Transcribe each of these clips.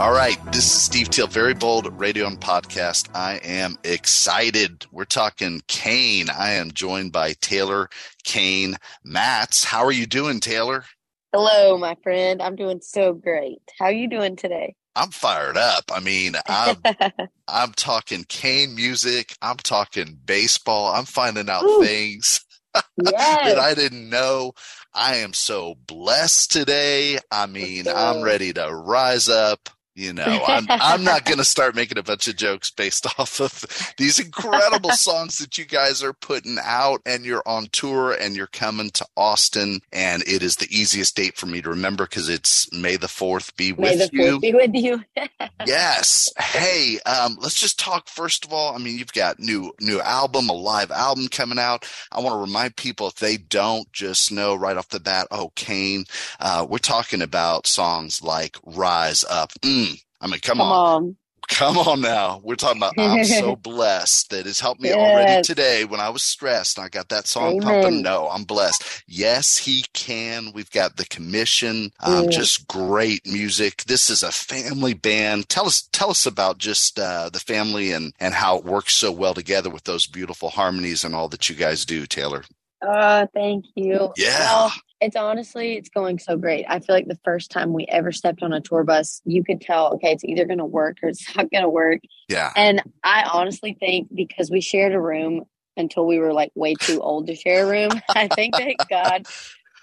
All right, this is Steve Teel, Very Bold Radio and Podcast. I am excited. We're talking Cain. I am joined by Taylor Cain Matz. How are you doing, Taylor? Hello, my friend. I'm doing so great. How are you doing today? I'm fired up. I mean, I'm I'm talking Cain music. I'm talking baseball. I'm finding out Ooh. things yes. that I didn't know. I am so blessed today. I mean, I'm ready to rise up. You know, I'm I'm not going to start making a bunch of jokes based off of these incredible songs that you guys are putting out and you're on tour and you're coming to Austin and it is the easiest date for me to remember cuz it's May the 4th be May with the you. fourth be with you. Yes. Hey, um, let's just talk first of all. I mean, you've got new new album, a live album coming out. I want to remind people if they don't just know right off the bat, oh, Cain. Uh, we're talking about songs like "Rise Up." Mm, I mean, come, Come on. on. come on now. We're talking about "I'm so blessed" that has helped me already today when I was stressed. and I got that song Amen. pumping. No, I'm blessed. Yes, he can. We've got the commission. Um, Mm. Just great music. This is a family band. Tell us, tell us about just uh, the family and and how it works so well together with those beautiful harmonies and all that you guys do, Taylor. Uh, thank you. Yeah. Well, it's honestly, it's going so great. I feel like the first time we ever stepped on a tour bus, you could tell, okay, it's either going to work or it's not going to work. Yeah. And I honestly think because we shared a room until we were like way too old to share a room, I think that God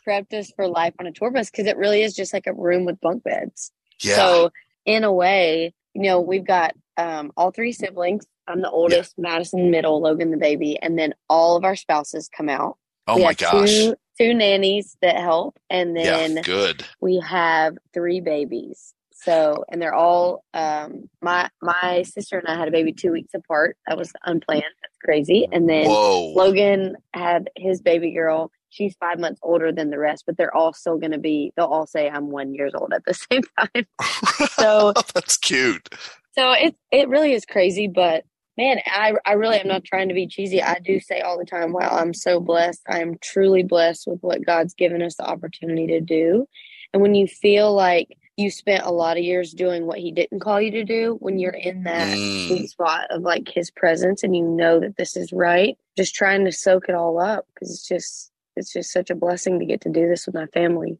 prepped us for life on a tour bus because it really is just like a room with bunk beds. Yeah. So in a way, you know, we've got um, all three siblings. I'm the oldest, Madison middle, Logan the baby, and then all of our spouses come out. oh we my gosh. two two nannies that help, and Yeah. then Good. we have three babies. So, and they're all um, my my sister and I had a baby two weeks apart. That was unplanned. That's crazy. And then Whoa. Logan had his baby girl. She's five months older than the rest, but they're all still going to be. They'll all say I'm one years old at the same time. So, That's cute. so it it really is crazy. But man, I I really am not trying to be cheesy. I do say all the time, "Wow, I'm so blessed. I am truly blessed with what God's given us the opportunity to do." And when you feel like you spent a lot of years doing what He didn't call you to do, when you're in that Mm. sweet spot of like His presence, and you know that this is right, just trying to soak it all up because it's just it's just such a blessing to get to do this with my family.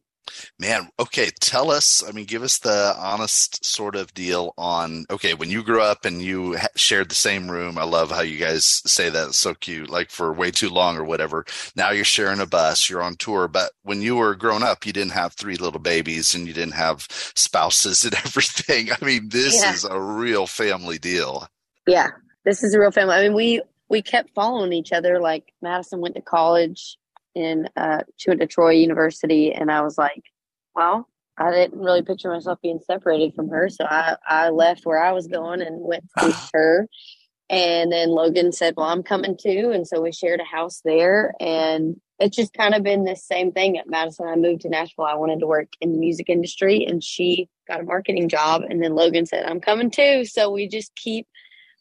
Man, okay, tell us, I mean, give us the honest sort of deal on, okay, when you grew up and you ha- shared the same room, I love how you guys say that. It's so cute, like for way too long or whatever. Now you're sharing a bus, you're on tour, but when you were growing up, you didn't have three little babies and you didn't have spouses and everything. I mean, this Yeah. is a real family deal. Yeah, this is a real family. I mean, we we kept following each other. Like Madison went to college in uh, she went to Troy University, and I was like, well, I didn't really picture myself being separated from her, so I I left where I was going and went to her. And then Logan said, "Well, I'm coming too," and so we shared a house there, and it's just kind of been the same thing. At Madison, I moved to Nashville. I wanted to work in the music industry, and she got a marketing job. And then Logan said, "I'm coming too," so we just keep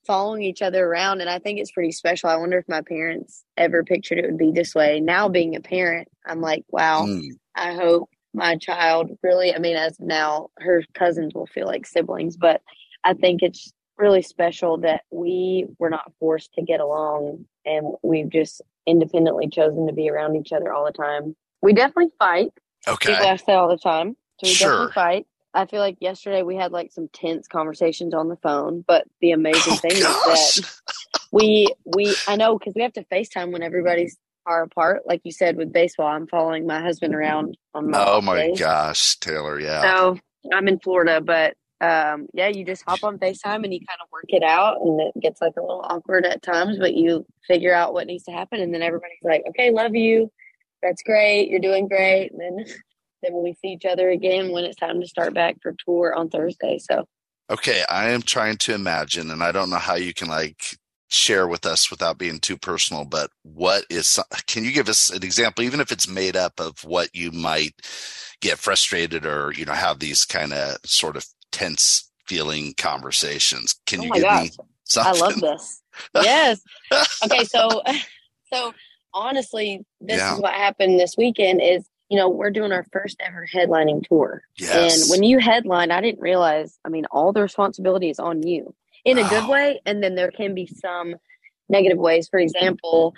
following each other around and i think it's pretty special i wonder if my parents ever pictured it would be this way now being a parent i'm like wow Mm. i hope my child really i mean as now her cousins will feel like siblings but i think it's really special that we were not forced to get along and we've just independently chosen to be around each other all the time we definitely fight Okay. people ask that all the time so we Sure. definitely fight I feel like yesterday we had like some tense conversations on the phone, but the amazing Oh, thing gosh. is that we we I know because we have to FaceTime when everybody's far apart. Like you said with baseball, I'm following my husband around on my Oh my days. gosh, Taylor, yeah. So I'm in Florida, but um, yeah, you just hop on FaceTime and you kind of work it out, and it gets like a little awkward at times, but you figure out what needs to happen, and then everybody's like, "Okay, love you, that's great, you're doing great," and then then we see each other again when it's time to start back for tour on Thursday. So Okay, I am trying to imagine, and I don't know how you can like share with us without being too personal, but what is, can you give us an example, even if it's made up of what you might get frustrated or, you know, have these kind of sort of tense feeling conversations? Can oh you give gosh, me I love this. Yes. okay, so so honestly, this Yeah. is what happened this weekend. Is you know we're doing our first ever headlining tour. Yes. And when you headline, I didn't realize, I mean, all the responsibility is on you in a good way. And then there can be some negative ways. For example,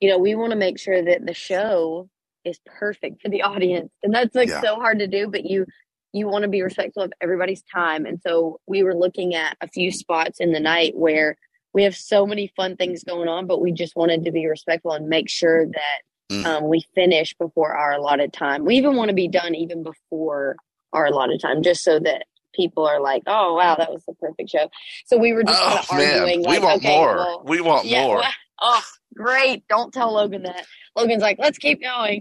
you know, we want to make sure that the show is perfect for the audience. And that's like Yeah. so hard to do, but you, you want to be respectful of everybody's time. And so we were looking at a few spots in the night where we have so many fun things going on, but we just wanted to be respectful and make sure that Mm. um, we finish before our allotted time. We even want to be done even before our allotted time, just so that people are like, "Oh, wow, that was the perfect show." So we were just kind Oh of man, arguing, we like, want okay, more. well, we want yeah, more. well, oh, great! Don't tell Logan that. Logan's like, "Let's keep going."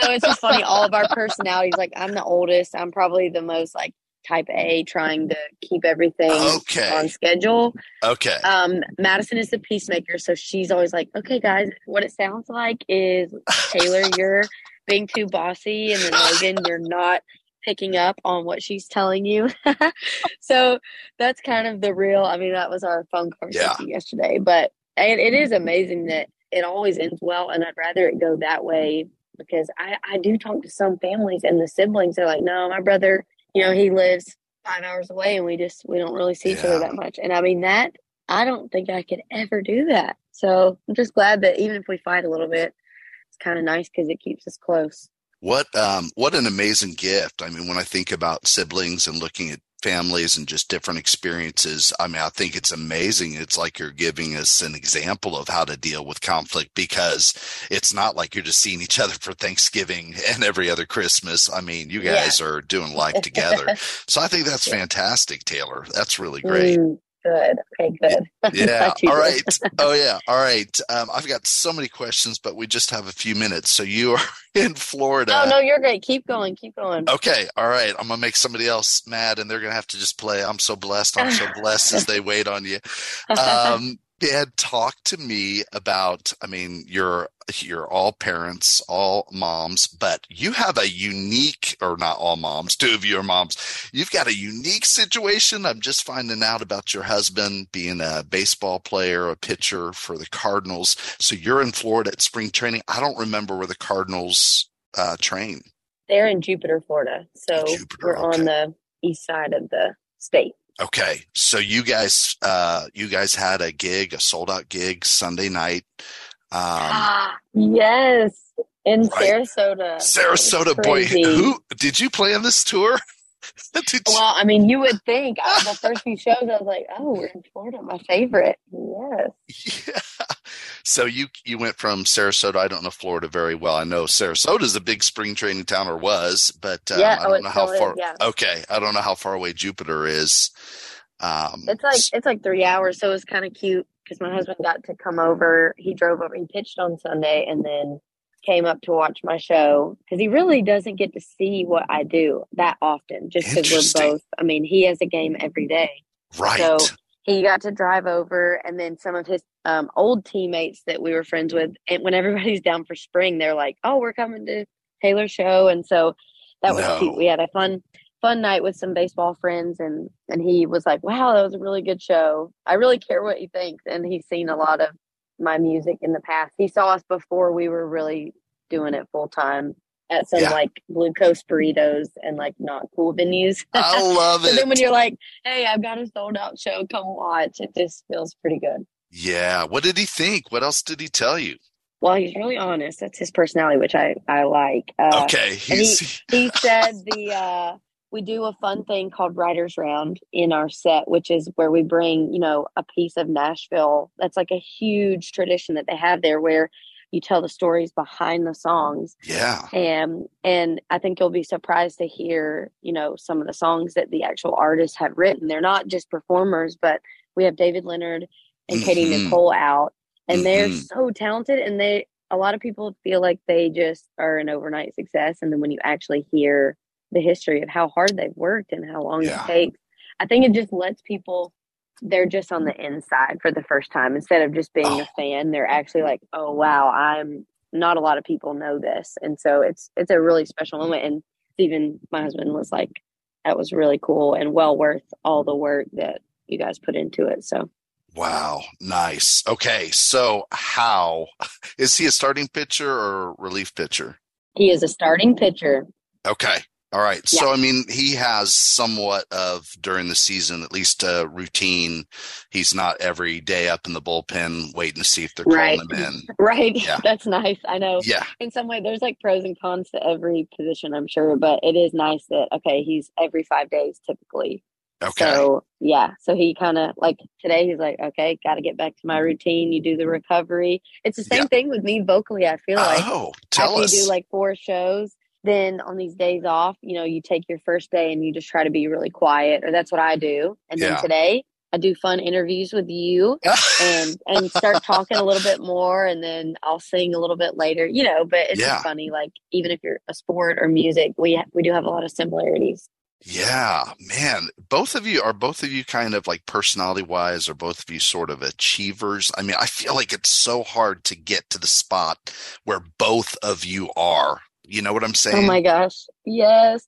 So it's just funny. All of our personalities. Like, I'm the oldest. I'm probably the most like type A, trying to keep everything Okay. on schedule. Okay. Um, Madison is the peacemaker, so she's always like, "Okay, guys, what it sounds like is Taylor, you're being too bossy, and then Logan, you're not picking up on what she's telling you." so that's kind of the real. I mean, that was our phone conversation yesterday, but it, it is amazing that it always ends well, and I'd rather it go that way because I I do talk to some families and the siblings are like, "No, my brother, you know, he lives." Five hours away, and we just we don't really see each other that much. And I mean that I don't think I could ever do that. So I'm just glad that even if we fight a little bit, it's kind of nice because it keeps us close. What um what an amazing gift. I mean, when I think about siblings and looking at families and just different experiences, I mean, I think it's amazing. It's like you're giving us an example of how to deal with conflict because it's not like you're just seeing each other for Thanksgiving and every other Christmas. I mean, you Yeah. guys are doing life together. So I think that's fantastic, Taylor. That's really great. Mm, good. Okay, good. Yeah. All right. Oh, yeah. All right. Um, I've got so many questions, but we just have a few minutes. So you are in Florida. Oh no, you're great. Keep going. Keep going. Okay, all right. I'm gonna make somebody else mad, and they're gonna have to just play. I'm so blessed. I'm so blessed as they wait on you. Um, Dad, talk to me about. I mean, you're you're all parents, all moms, but you have a unique, or not all moms. Two of you are moms. You've got a unique situation. I'm just finding out about your husband being a baseball player, a pitcher for the Cardinals. So you're in Florida at spring training. I don't remember where the Cardinals uh, train. They're in Jupiter, Florida. So Jupiter, we're okay. on the east side of the state. Okay, so you guys, uh, you guys had a gig, a sold out gig Sunday night. Um, yes. In Right. Sarasota. Sarasota, boy, who did you plan this tour? Well, I mean, you would think uh, the first few shows, I was like, "Oh, we're in Florida, my favorite." Yes. yeah. So you you went from Sarasota. I don't know Florida very well. I know Sarasota is a big spring training town, or was, but um, Yeah, I oh, don't it know how still is, far. yeah. Okay, I don't know how far away Jupiter is. Um, It's like it's like three hours, so it was kind of cute because my husband got to come over. He drove over. He pitched on Sunday, and then came up to watch my show because he really doesn't get to see what I do that often. Just because we're both. I mean, he has a game every day, right. so he got to drive over, and then some of his um, old teammates that we were friends with. And when everybody's down for spring, they're like, "Oh, we're coming to Taylor's show," and so that was No. cute. We had a fun fun night with some baseball friends and and he was like wow that was a really good show i really care what he thinks and he's seen a lot of my music in the past he saw us before we were really doing it full time at some Yeah. like blue coast burritos and like not cool venues I love it. then when you're like hey i've got a sold out show come watch it just feels pretty good yeah. What did he think? What else did he tell you? well he's really honest that's his personality which i i like uh, okay, he- he said the uh we do a fun thing called Writers Round in our set, which is where we bring, you know, a piece of Nashville. That's like a huge tradition that they have there where you tell the stories behind the songs. Yeah. And and I think you'll be surprised to hear, you know, some of the songs that the actual artists have written. They're not just performers, but we have David Leonard and Katie Mhm. Nicole out and they're Mhm. so talented and they a lot of people feel like they just are an overnight success and then when you actually hear the history of how hard they've worked and how long Yeah. it takes i think it just lets people they're just on the inside for the first time instead of just being Oh. a fan they're actually like oh wow i'm not a lot of people know this and so it's it's a really special moment and even my husband was like that was really cool and well worth all the work that you guys put into it so Wow. Nice. Okay. So how is he a starting pitcher or relief pitcher? he is a starting pitcher Okay. All right. So, I mean, he has somewhat of during the season, at least a routine. He's not every day up in the bullpen waiting to see if they're Right. calling him in. right Yeah. that's nice i know Yeah. in some way there's like pros and cons to every position i'm sure but it is nice that okay he's every five days typically Okay. so yeah so he kind of like today he's like okay got to get back to my routine you do the recovery it's the same Yeah. thing with me vocally i feel like oh, tell after us. you do like four shows then on these days off you know you take your first day and you just try to be really quiet or that's what i do and then today i do fun interviews with you and and start talking a little bit more and then I'll sing a little bit later, you know, but it's Yeah. just funny like even if you're a sport or music, we we do have a lot of similarities. Yeah, man. Both of you are both of you kind of like personality wise, are both of you sort of achievers? I mean, I feel like it's so hard to get to the spot where both of you are. You know what I'm saying? Oh my gosh. Yes.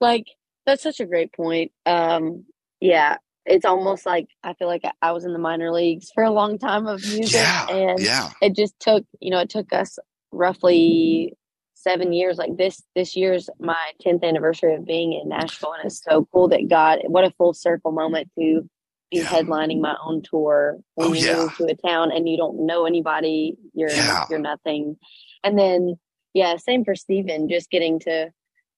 Like that's such a great point. Um yeah, it's almost like I feel like I was in the minor leagues for a long time of music yeah. and yeah. it just took, you know, it took us roughly seven years like this this year's my 10th anniversary of being in nashville and it's so cool that god what a full circle moment to be Yeah. headlining my own tour when Oh, you yeah. move to a town and you don't know anybody you're Yeah. you're nothing and then yeah same for steven just getting to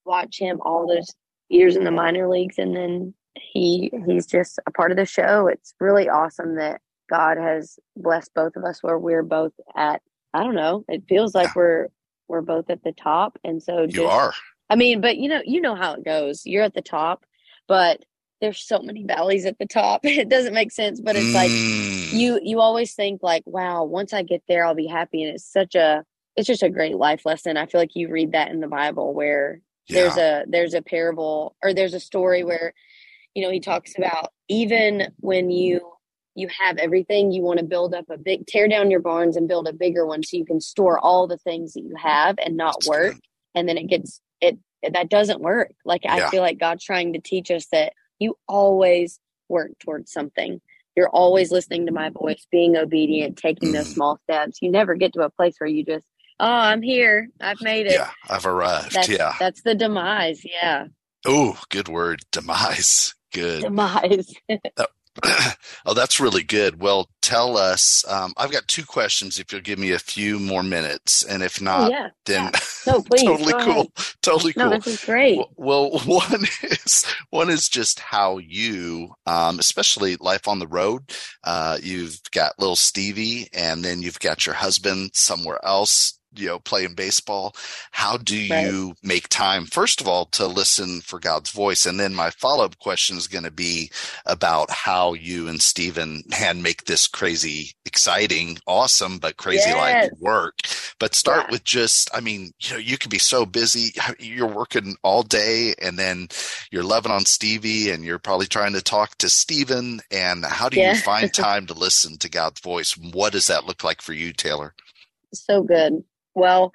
watch him all those years in the minor leagues and then he he's just a part of the show it's really awesome that god has blessed both of us where we're both at i don't know it feels like Yeah. we're we're both at the top and so just, You are. i mean but you know you know how it goes you're at the top but there's so many valleys at the top it doesn't make sense but it's like Mm. you you always think like wow once i get there i'll be happy and it's such a it's just a great life lesson. I feel like you read that in the bible where there's a there's a parable or there's a story where you know he talks about even when you you have everything you want to build up a big tear down your barns and build a bigger one so you can store all the things that you have and not work. and then it gets it that doesn't work. Like Yeah. i feel like god's trying to teach us that you always work towards something. You're always listening to my voice being obedient taking those Mhm. small steps. You never get to a place where you just oh i'm here i've made it Yeah. I've arrived. that's yeah. that's the demise yeah Oh, good word. Demise. Good. demise oh, that's really good. Well, tell us. Um, I've got two questions. If you'll give me a few more minutes, and if oh not, yeah then yeah. no please totally cool. ahead. Totally no cool. this is great Well, well, one is one is just how you, um, especially life on the road. Uh, you've got little Stevie, and then you've got your husband somewhere else. You know, playing baseball. How do Right. you make time, first of all, to listen for God's voice, and then my follow up question is going to be about how you and Steven man make this crazy, exciting, awesome, but crazy Yes. like work. But start Yeah. with just, I mean, you know, you could be so busy. You're working all day and then you're loving on Stevie and you're probably trying to talk to Steven. And how do Yeah. you find time to listen to God's voice? What does that look like for you, Taylor? so good well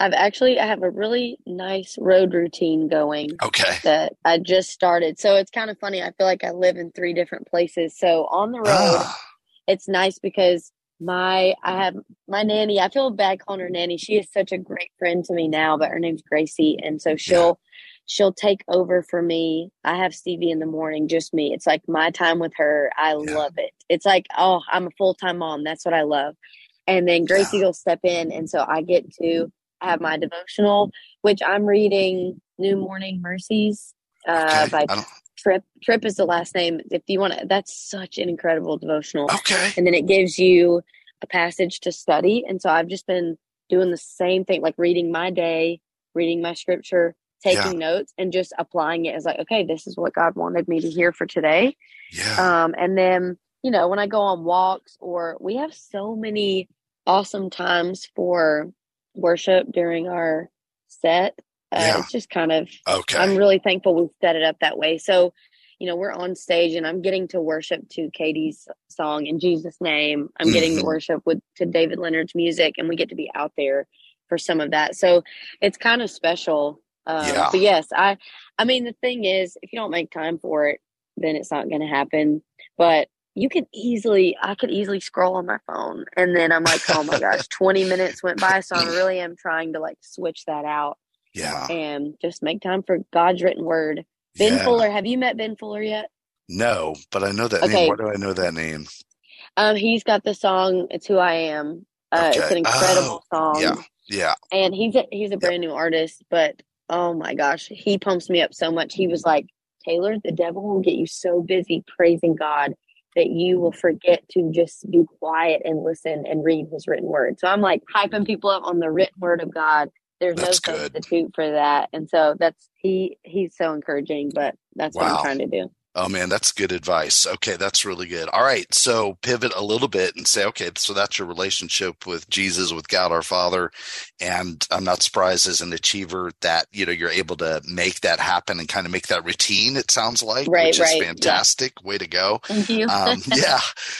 i've actually i have a really nice road routine going Okay. that i just started so it's kind of funny i feel like i live in three different places so on the road Ah, it's nice because my I have my nanny. I feel bad calling her nanny. She is such a great friend to me now, but her name's Gracie, and so she'll she'll take over for me. I have Stevie in the morning, just me. It's like my time with her. I Yeah. love it. It's like oh, I'm a full time mom. That's what I love. And then Gracie will step in, and so I get to have my devotional, which I'm reading New Morning Mercies uh, Okay, by Tripp. Tripp is the last name. If you want to, that's such an incredible devotional. Okay. And then it gives you a passage to study. And so I've just been doing the same thing, like reading my day, reading my scripture, taking notes, and just applying it as like, okay, this is what God wanted me to hear for today. Yeah. Um, and then, you know, when I go on walks or we have so many awesome times for worship during our set. Uh, Yeah. It's just kind of, Okay. I'm really thankful we've set it up that way. So, you know, we're on stage and I'm getting to worship to Katie's song in Jesus' name. I'm getting Mhm. to worship with to David Leonard's music and we get to be out there for some of that. So it's kind of special. Um, Yeah. But yes, I, I mean, the thing is, if you don't make time for it, then it's not going to happen. But you can easily, I could easily scroll on my phone and then I'm like, oh my gosh, 20 minutes went by. So I really am trying to like switch that out yeah. and just make time for God's written word. Ben yeah. Fuller, have you met Ben Fuller yet? No, but I know that Okay. name. Why do I know that name? Um, he's got the song "It's Who I Am." Uh, It's an incredible song, yeah. Yeah. and he's a, he's a brand new artist. But oh my gosh, he pumps me up so much. He was like, "Taylor, the devil will get you so busy praising God that you will forget to just be quiet and listen and read His written word." So I'm like hyping people up on the written word of God. There's That's no good. substitute for that, and so that's he he's so encouraging. But that's what I'm trying to do. Oh man, that's good advice. Okay, that's really good. All right, so pivot a little bit and say, okay, so that's your relationship with Jesus, with God our Father, and I'm not surprised as an achiever that you know you're able to make that happen and kind of make that routine. It sounds like, Right, which right, is yeah. fantastic. Way to go. Thank you. um, yeah.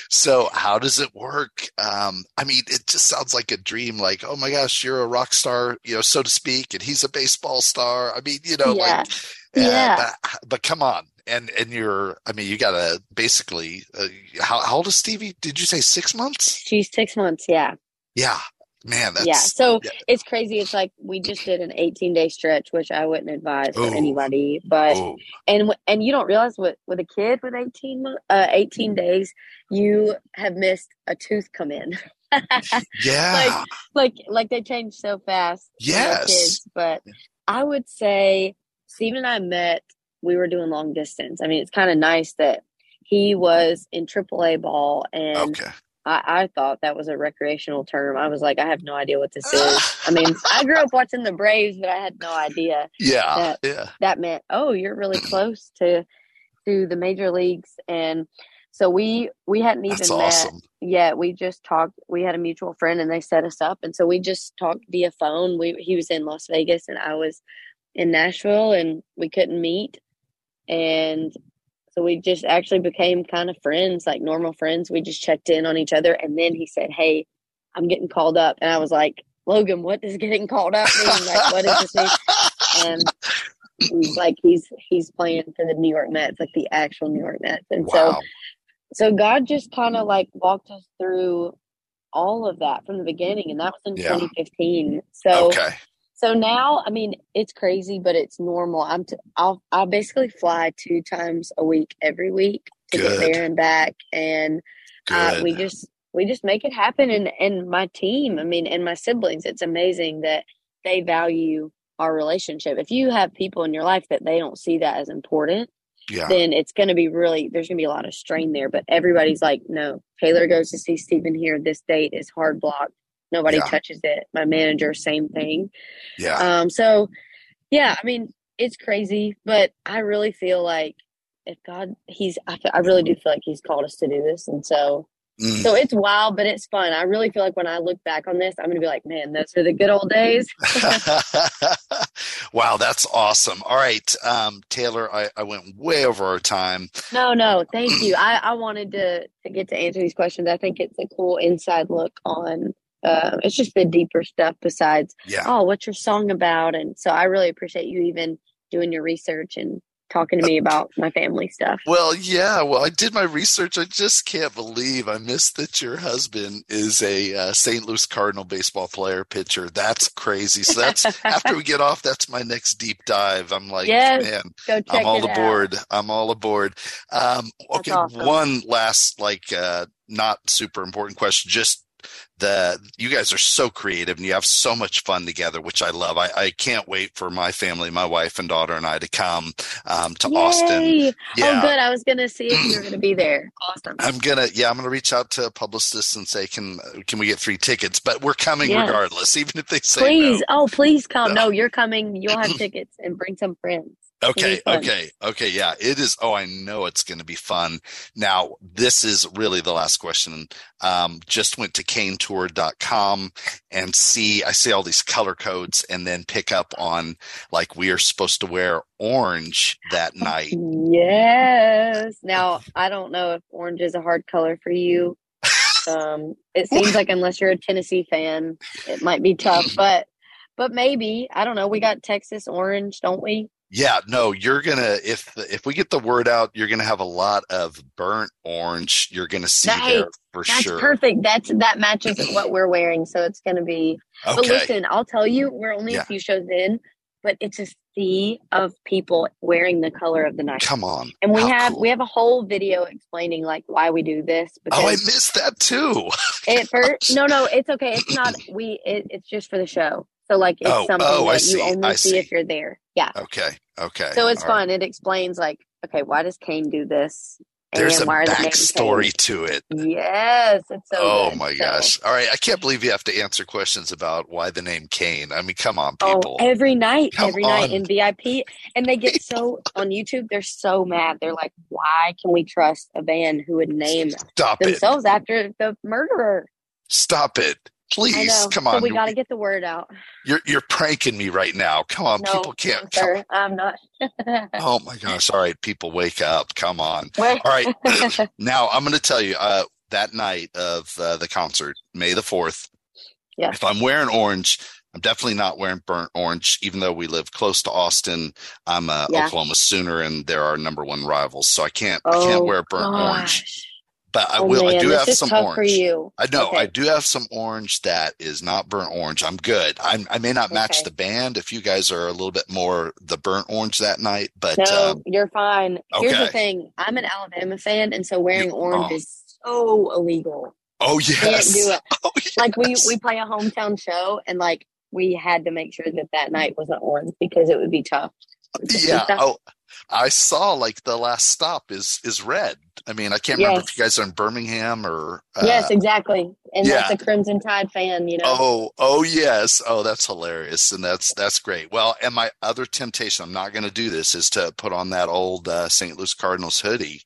So how does it work? Um, I mean, it just sounds like a dream. Like, oh my gosh, you're a rock star, you know, so to speak, and he's a baseball star. I mean, you know, Yeah. like, Yeah. But, but come on, and and you're, I mean, you gotta basically. Uh, how, how old is Stevie? Did you say six months? She's six months. Yeah. Yeah, man, that's yeah. So yeah. it's crazy. It's like we just did an 18 day stretch, which I wouldn't advise for Ooh. anybody. But oh, and and you don't realize what with a kid with 18 mo- uh, 18 days, you have missed a tooth come in. yeah, like like like they change so fast. Yes. Kids. But I would say Steven and I met. We were doing long distance. I mean, it's kind of nice that he was in AAA ball and okay. I, I thought that was a recreational term. I was like, I have no idea what this is. I mean, I grew up watching the Braves, but I had no idea Yeah, that- yeah, that meant, oh, you're really close to to the major leagues. And so we we hadn't even that's met awesome. yet. We just talked. We had a mutual friend, and they set us up. And so we just talked via phone. We he was in Las Vegas, and I was in Nashville, and we couldn't meet. And so we just actually became kind of friends, like normal friends. We just checked in on each other. And then he said, Hey, I'm getting called up. And I was like, Logan, what does getting called up mean? Like, what does this mean? And he's like, he's he's playing for the New York Mets, like the actual New York Mets. And so so God just kind of like walked us through all of that from the beginning. And that was in Yeah. 2015. So Okay. So now, I mean, it's crazy, but it's normal. I'm t- I'll I'll basically fly two times a week every week to Good. get there and back, and uh, we just we just make it happen. And and my team, I mean, and my siblings, it's amazing that they value our relationship. If you have people in your life that they don't see that as important, yeah. then it's going to be really there's going to be a lot of strain there. But everybody's like, no, Taylor goes to see Steven here. This date is hard blocked. Nobody Yeah. touches it. My manager, same thing. Yeah. Um, so yeah, I mean, it's crazy, but I really feel like if God, he's, I, fe- I really do feel like he's called us to do this. And so, Mm. so it's wild, but it's fun. I really feel like when I look back on this, I'm going to be like, man, those are the good old days. wow, that's awesome. All right, um, Taylor, I, I went way over our time. No, no, thank you. I, I wanted to, to get to answer these questions. I think it's a cool inside look on, uh, it's just the deeper stuff besides, Yeah. oh, what's your song about? And so I really appreciate you even doing your research and talking to me about my family stuff. Well, yeah. Well, I did my research. I just can't believe I missed that your husband is a uh, St. Louis Cardinal baseball player, pitcher. That's crazy. So that's after we get off. That's my next deep dive. I'm like, Yes. man, I'm all it out. aboard. I'm all aboard. Um, okay, awesome. one last like uh, not super important question. Just the you guys are so creative and you have so much fun together, which I love. I, I can't wait for my family, my wife and daughter and I to come um, to Yay. Austin. Oh, good. I was gonna see if you were gonna be there. Awesome. I'm gonna, yeah, I'm gonna reach out to publicists and say, can can we get free tickets? But we're coming Yes. regardless, even if they say Please, no. oh, please come. No. No, you're coming. You'll have tickets and bring some friends. Okay, okay, okay. Yeah, it is. Oh, I know it's going to be fun. Now, this is really the last question. Um, just went to canetour.com and see, I see all these color codes and then pick up on like we are supposed to wear orange that night. Yes. Now, I don't know if orange is a hard color for you. Um, it seems like unless you're a Tennessee fan, it might be tough, but but maybe I don't know. We got Texas orange, don't we? Yeah, no, you're gonna if if we get the word out, you're gonna have a lot of burnt orange. You're gonna see Nice. there for That's sure. perfect. That's that matches what we're wearing, so it's gonna be. But listen, I'll tell you, we're only Yeah. a few shows in, but it's a sea of people wearing the color of the night. come on. And we have cool. we have a whole video explaining like why we do this. Oh, I missed that too. it oh, first, no, no, it's okay. It's not. We it, it's just for the show. So like it's Oh, something oh, I that see, you only I see, see. if you're there. Yeah. Okay, okay. So it's all right. fun. It explains like okay, why does Cain do this? There's a why are the names backstory to it. Yes, it's so. oh good. my So- gosh! All right, I can't believe you have to answer questions about why the name Cain. I mean, come on, Oh, people. every night, Come every night in VIP, and they get so on YouTube. They're so mad. They're like, "Why can we trust a band who would name Stop it! themselves after the murderer?" Stop it! Please, come So on. we got to get the word out. You're you're pranking me right now. Come on, no, people can't. sir, I'm not. Oh my gosh! All right, people, wake up! Come on. All right, now I'm going to tell you. Uh, that night of uh, the concert, May the fourth. Yeah. If I'm wearing orange, I'm definitely not wearing burnt orange. Even though we live close to Austin, I'm a Yeah. Oklahoma Sooner, and they're our number one rivals. So I can't I can't Oh, wear burnt orange. But I Oh, will. I do have some orange. for you. I know. Okay. I do have some orange that is not burnt orange. I'm good. I'm, I may not match Okay. the band if you guys are a little bit more the burnt orange that night, but No, um, you're fine. Here's the thing: I'm an Alabama fan, and so wearing orange oh. is so illegal. oh yes, Can't do it. Oh, yes. Like we we play a hometown show, and like we had to make sure that that night wasn't orange because it would be tough. yeah. Oh, I saw like the last stop is is red. I mean, I can't remember if you guys are in Birmingham or uh, yes, exactly. And yeah. that's a Crimson Tide fan, you know. Oh, oh yes. Oh, that's hilarious, and that's that's great. Well, and my other temptation, I'm not going to do this, is to put on that old uh, St. Louis Cardinals hoodie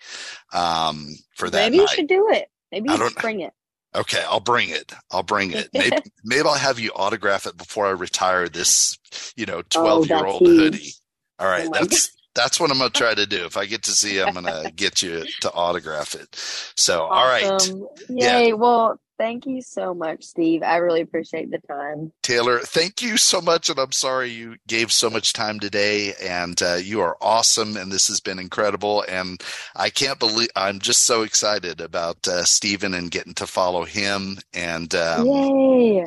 um, for that Maybe you should do it. Maybe you should bring it. Okay, I'll bring it. I'll bring it. Maybe maybe I'll have you autograph it before I retire this, you know, twelve year old hoodie. All right, Oh that's that's what I'm gonna try to do. If I get to see, you, I'm gonna get you to autograph it. So, all right, Awesome. Yeah. Well, thank you so much, Steve. I really appreciate the time. Taylor, thank you so much, and I'm sorry you gave so much time today. And uh, you are awesome, and this has been incredible. And I can't believe I'm just so excited about uh, Steven and getting to follow him and um,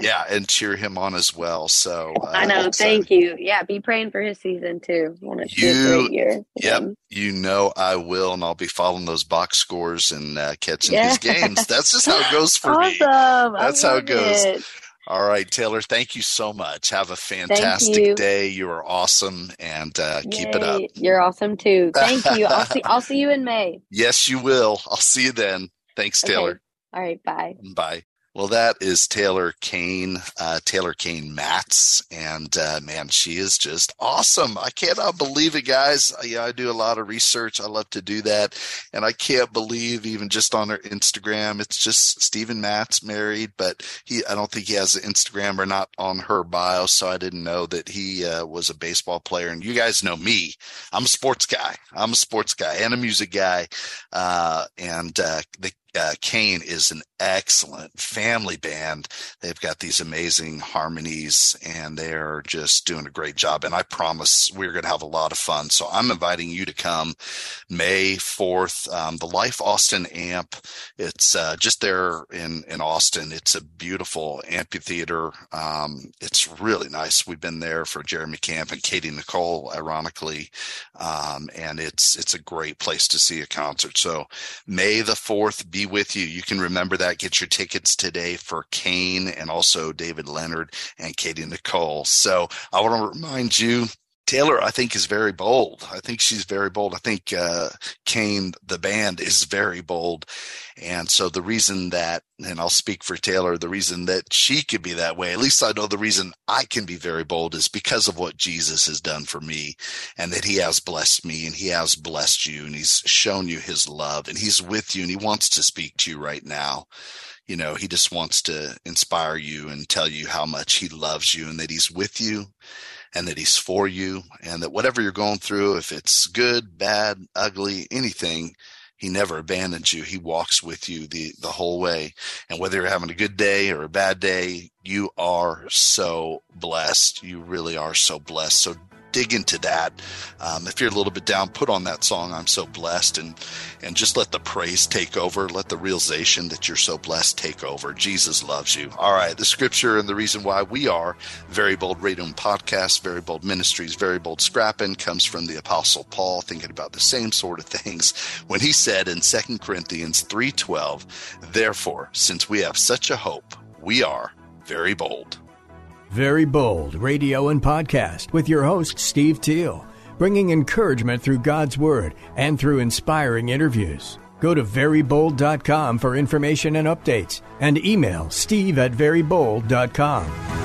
yeah, and cheer him on as well. So uh, I know. Thank you. Yeah, be praying for his season too. I want it to be a You- year. Yep, you know I will, and I'll be following those box scores and uh, catching Yeah. his games. That's just how it goes for me. Awesome. That's how it goes. it. All right, Taylor, thank you so much. Have a fantastic you. day. You are awesome, and uh, keep it up. You're awesome too. Thank you. I'll see. I'll see you in May. Yes, you will. I'll see you then. Thanks, Okay. Taylor. All right. Bye. Bye. Well, that is Taylor Cain, uh, Taylor Cain Matz, and uh, man, she is just awesome. I cannot believe it, guys. I, yeah, I do a lot of research. I love to do that, and I can't believe even just on her Instagram, it's just Steven Matz married, but he I don't think he has an Instagram or not on her bio, so I didn't know that he uh, was a baseball player. And you guys know me. I'm a sports guy. I'm a sports guy and a music guy, uh, and uh, the uh, Cain is an excellent family band. They've got these amazing harmonies and they're just doing a great job. And I promise we're going to have a lot of fun. So I'm inviting you to come May 4th, um, the Life Austin Amp. It's uh, just there in, in Austin. It's a beautiful amphitheater. Um, it's really nice. We've been there for Jeremy Camp and Katie Nicole, ironically. Um, and it's, it's a great place to see a concert. So May the 4th, be with you. You can remember that. Get your tickets today for Cain and also David Leonard and Katie Nicole. So I want to remind you Taylor, I think, is very bold. I think she's very bold. I think uh, Cain, the band, is very bold. And so the reason that, and I'll speak for Taylor, the reason that she could be that way, at least I know the reason I can be very bold is because of what Jesus has done for me and that he has blessed me and he has blessed you and he's shown you his love and he's with you and he wants to speak to you right now you know, he just wants to inspire you and tell you how much he loves you and that he's with you and that he's for you and that whatever you're going through, if it's good, bad, ugly, anything, he never abandons you. He walks with you the, the whole way. And whether you're having a good day or a bad day, you are so blessed. You really are so blessed. So dig into that. Um, if you're a little bit down, put on that song. I'm so blessed, and and just let the praise take over. Let the realization that you're so blessed take over. Jesus loves you. All right, the scripture and the reason why we are very bold radio podcast, very bold ministries, very bold scrapping comes from the apostle Paul, thinking about the same sort of things when he said in Second Corinthians three twelve, therefore, since we have such a hope, we are very bold. Very Bold Radio and Podcast with your host, Steve Teel, bringing encouragement through God's Word and through inspiring interviews. Go to verybold.com for information and updates and email steve at verybold.com.